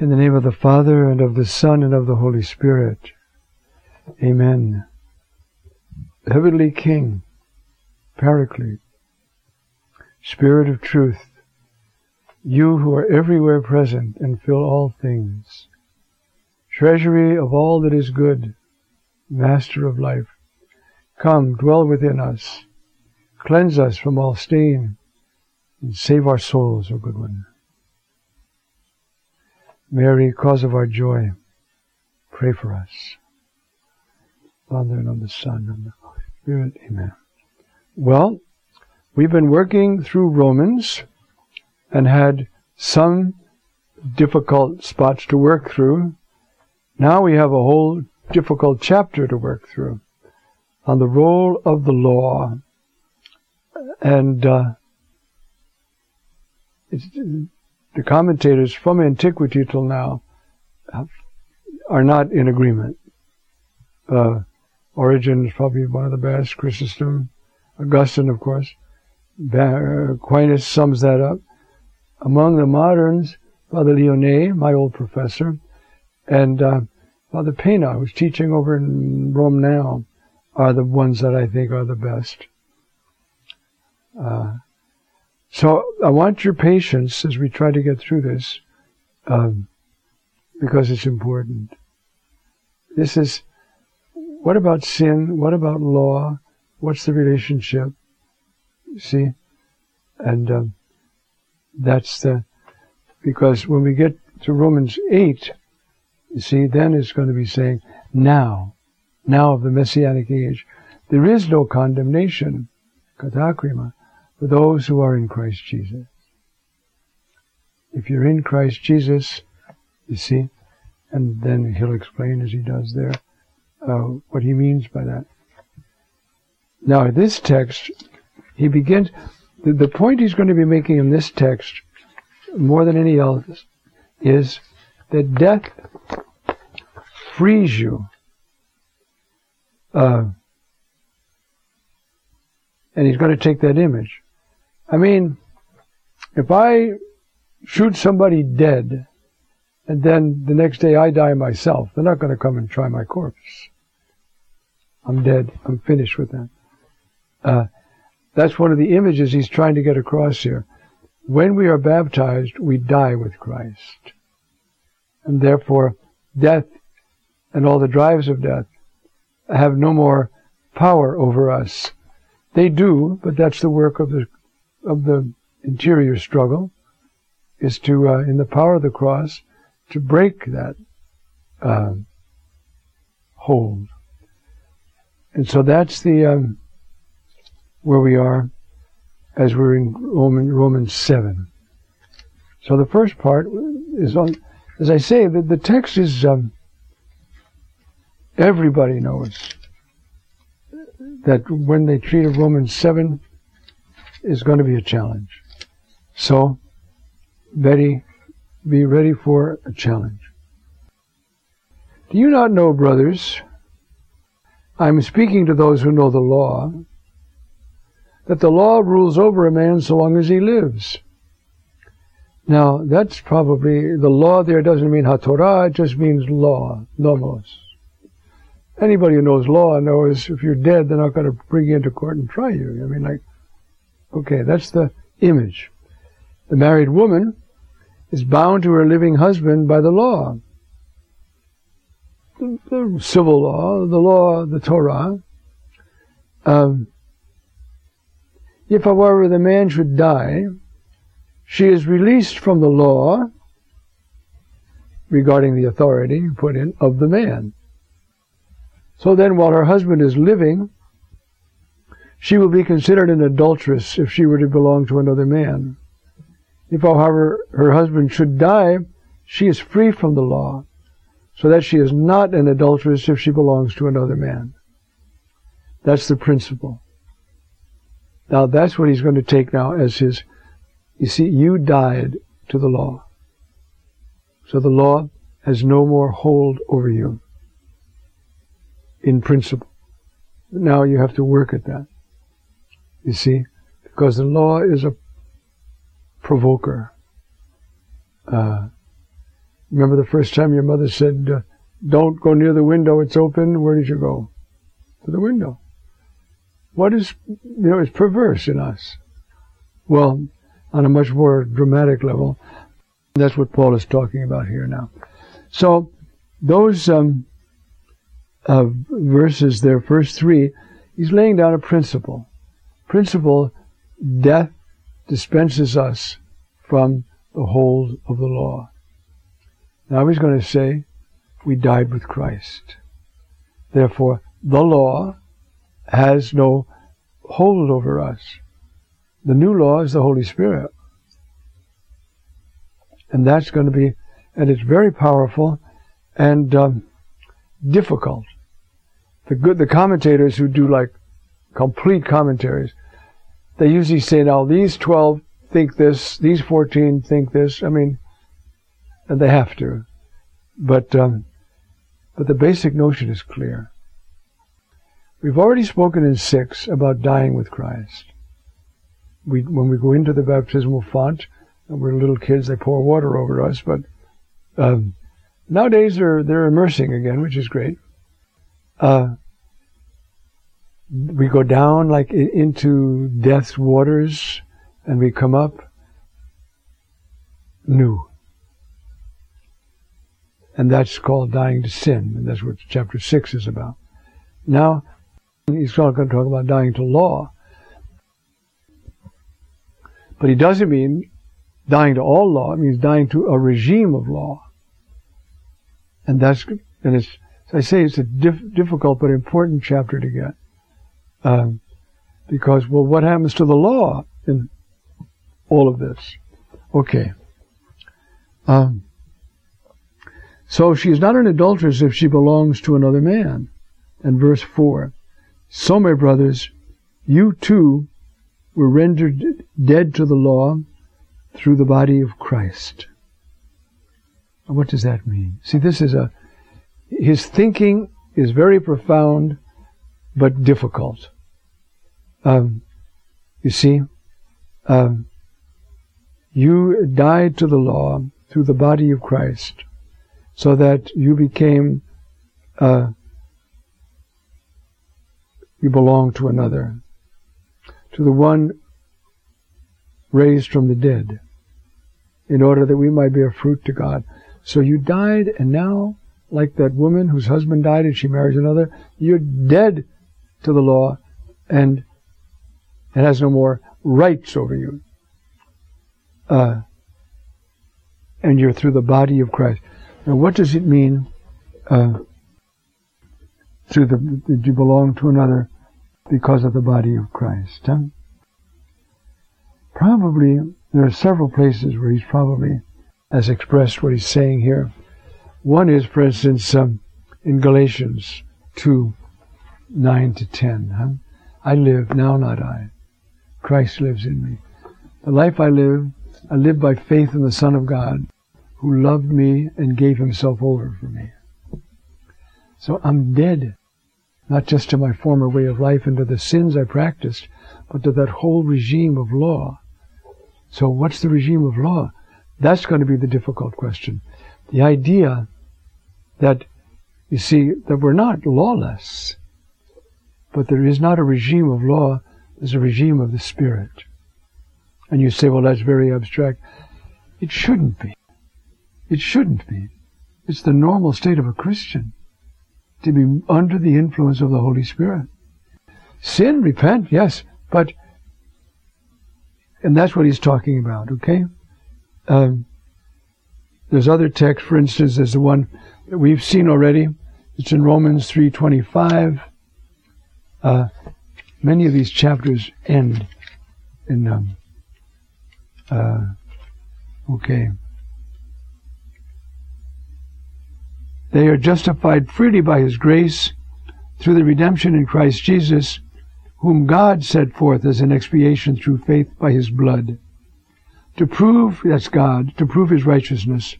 In the name of the Father, and of the Son, and of the Holy Spirit. Amen. Heavenly King, Paraclete, Spirit of truth, you who are everywhere present and fill all things, treasury of all that is good, Master of life, come, dwell within us, cleanse us from all stain, and save our souls, O good one. Mary, cause of our joy, pray for us. Father and of the Son and the Holy Spirit. Amen. Well, we've been working through Romans and had some difficult spots to work through. Now we have a whole difficult chapter to work through on the role of the law. And uh, it's the commentators from antiquity till now are not in agreement. Uh, Origen is probably one of the best, Chrysostom, Augustine, of course. Aquinas sums that up. Among the moderns, Father Lyonnet, my old professor, and uh, Father Penna, who's teaching over in Rome now, are the ones that I think are the best. Uh, so I want your patience as we try to get through this, um, because it's important. This is, what about sin? What about law? What's the relationship? See? And um, that's the, because when we get to Romans 8, you see, then it's going to be saying, now, now of the Messianic age, there is no condemnation, katakrima, for those who are in Christ Jesus. If you're in Christ Jesus, you see, and then he'll explain as he does there uh, what he means by that. Now, in this text, he begins, the, the point he's going to be making in this text, more than any else, is that death frees you. Uh, and he's going to take that image. I mean, if I shoot somebody dead, and then the next day I die myself, they're not going to come and try my corpse. I'm dead. I'm finished with that. Uh, that's one of the images he's trying to get across here. When we are baptized, we die with Christ. And therefore, death and all the drives of death have no more power over us. They do, but that's the work of the of the interior struggle is to, uh, in the power of the cross, to break that uh, hold. And so that's the um, where we are as we're in Roman, Romans 7. So the first part is on, as I say, the, the text is, um, everybody knows that when they treat of Romans 7, is going to be a challenge. So, Betty, be ready for a challenge. Do you not know, brothers, I'm speaking to those who know the law, that the law rules over a man so long as he lives. Now, that's probably, the law there doesn't mean HaTorah, it just means law, nomos. Anybody who knows law knows if you're dead, they're not going to bring you into court and try you. I mean, like, Okay, that's the image. The married woman is bound to her living husband by the law. The, the civil law, the law, the Torah. Um, if, however, the man should die, she is released from the law regarding the authority put in of the man. So then, while her husband is living, she will be considered an adulteress if she were to belong to another man. If, however, her husband should die, she is free from the law, so that she is not an adulteress if she belongs to another man. That's the principle. Now that's what he's going to take now as his, you see, you died to the law. So the law has no more hold over you in principle. Now you have to work at that. You see, because the law is a provoker. Uh, Remember the first time your mother said, uh, don't go near the window, it's open, where did you go? To the window. What is, you know, it's perverse in us. Well, on a much more dramatic level, that's what Paul is talking about here now. So, those um, uh, verses there, first three, he's laying down a principle. Principle, death dispenses us from the hold of the law. Now he's going to say, we died with Christ. Therefore, the law has no hold over us. The new law is the Holy Spirit. And that's going to be, and it's very powerful and um, difficult. The good, the commentators who do like complete commentaries, they usually say, now these 12 think this, these 14 think this. I mean, and they have to. But, um, but the basic notion is clear. We've already spoken in six about dying with Christ. We, when we go into the baptismal font, and we're little kids, they pour water over us, but um, nowadays they're, they're immersing again, which is great. Uh, we go down like into death's waters, and we come up new. And that's called dying to sin, and that's what chapter 6 is about. Now, he's not going to talk about dying to law. But he doesn't mean dying to all law. It means dying to a regime of law. And that's, and it's, I say, it's a diff, difficult but important chapter to get. Um, because, well, what happens to the law in all of this? Okay. Um, so she is not an adulteress if she belongs to another man. And verse 4 So, my brothers, you too were rendered dead to the law through the body of Christ. What does that mean? See, this is a, his thinking is very profound, but difficult. Um, you see, um, you died to the law through the body of Christ so that you became, uh, you belong to another, to the one raised from the dead, in order that we might bear fruit to God. So you died, and now, like that woman whose husband died and she marries another, you're dead to the law, and it has no more rights over you. Uh, and you're through the body of Christ. Now, what does it mean uh, to the that you belong to another because of the body of Christ? Huh? Probably there are several places where he's probably has expressed what he's saying here. One is, for instance, um, in Galatians two nine to ten. Huh? I live now, not I. Christ lives in me. The life I live, I live by faith in the Son of God who loved me and gave himself over for me. So I'm dead, not just to my former way of life and to the sins I practiced, but to that whole regime of law. So what's the regime of law? That's going to be the difficult question. The idea that, you see, that we're not lawless, but there is not a regime of law, there's a regime of the Spirit. And you say, well, that's very abstract. It shouldn't be. It shouldn't be. It's the normal state of a Christian to be under the influence of the Holy Spirit. Sin, repent, yes, but, and that's what he's talking about, okay? Um, there's other texts, for instance, there's the one that we've seen already. It's in Romans 3.25. Uh, many of these chapters end in, um, uh, okay. They are justified freely by His grace through the redemption in Christ Jesus, whom God set forth as an expiation through faith by His blood. To prove, that's God, to prove His righteousness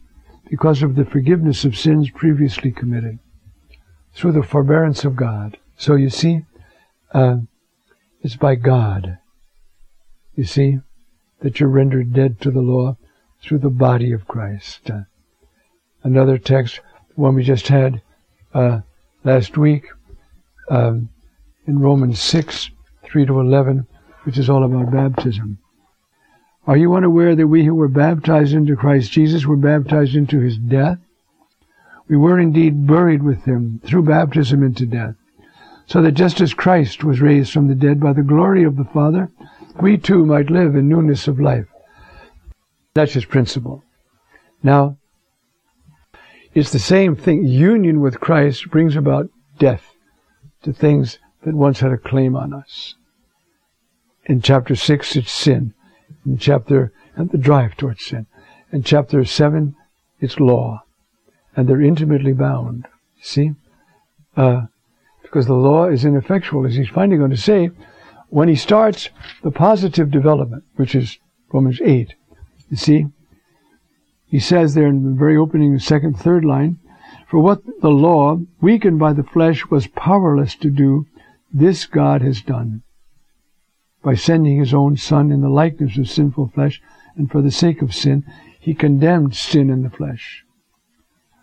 because of the forgiveness of sins previously committed through the forbearance of God. So you see, uh, it's by God, you see, that you're rendered dead to the law through the body of Christ. Uh, another text, one we just had uh, last week um, in Romans 6, 3 to 11, which is all about baptism. Are you unaware that we who were baptized into Christ Jesus were baptized into his death? We were indeed buried with him through baptism into death, so that just as Christ was raised from the dead by the glory of the Father, we too might live in newness of life. That's his principle. Now, it's the same thing. Union with Christ brings about death to things that once had a claim on us. In chapter 6, it's sin. In chapter, and the drive towards sin. In chapter 7, it's law. And they're intimately bound. See? Uh, because the law is ineffectual, as he's finally going to say, when he starts the positive development, which is Romans 8. You see? He says there in the very opening, second, third line, for what the law, weakened by the flesh, was powerless to do, this God has done. By sending his own Son in the likeness of sinful flesh, and for the sake of sin, he condemned sin in the flesh,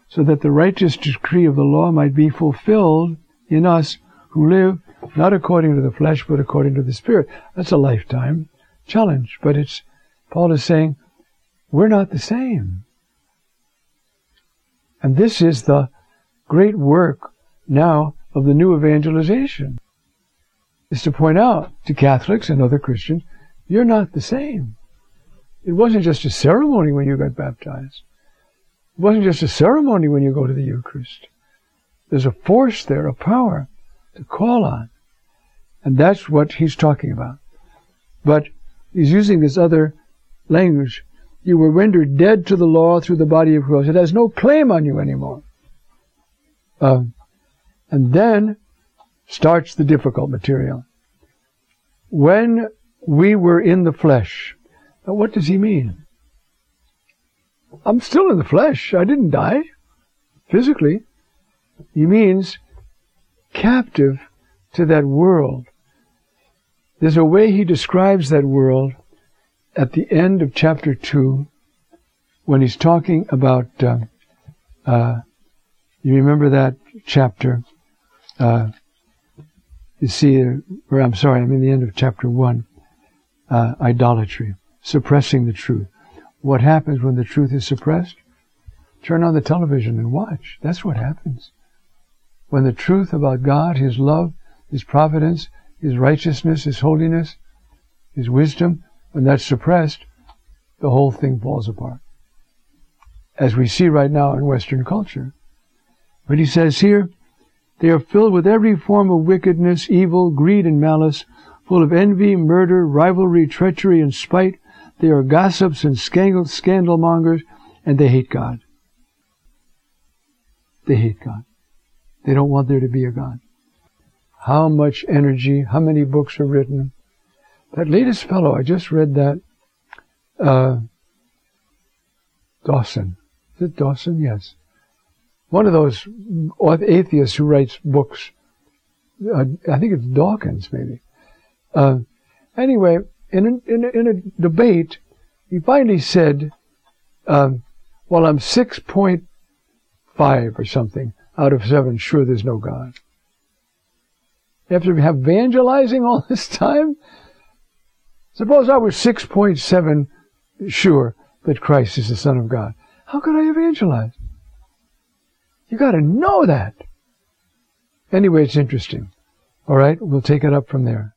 so that the righteous decree of the law might be fulfilled in us who live not according to the flesh, but according to the Spirit. That's a lifetime challenge, but it's, Paul is saying, we're not the same. And this is the great work now of the new evangelization, is to point out to Catholics and other Christians, you're not the same. It wasn't just a ceremony when you got baptized. It wasn't just a ceremony when you go to the Eucharist. There's a force there, a power to call on. And that's what he's talking about. But he's using this other language you were rendered dead to the law through the body of Christ. It has no claim on you anymore. Um, and then starts the difficult material. When we were in the flesh, now what does he mean? I'm still in the flesh. I didn't die physically. He means captive to that world. There's a way he describes that world at the end of chapter 2, when he's talking about, uh, uh, you remember that chapter? Uh, you see, or I'm sorry, I'm in the end of chapter 1, uh, idolatry, suppressing the truth. What happens when the truth is suppressed? Turn on the television and watch. That's what happens. When the truth about God, His love, His providence, His righteousness, His holiness, His wisdom, when that's suppressed, the whole thing falls apart. As we see right now in Western culture. But he says here, they are filled with every form of wickedness, evil, greed, and malice, full of envy, murder, rivalry, treachery, and spite. They are gossips and scandal, scandal mongers, and they hate God. They hate God. They don't want there to be a God. How much energy, how many books are written, that latest fellow, I just read that, uh, Dawson. Is it Dawson? Yes. One of those atheists who writes books. Uh, I think it's Dawkins, maybe. Uh, anyway, in a, in, a, in a debate, he finally said, um, well, I'm 6.5 or something out of 7 sure there's no God. After evangelizing all this time, Suppose I was 6.7 sure that Christ is the Son of God. How could I evangelize? You gotta know that. Anyway, it's interesting. Alright, we'll take it up from there.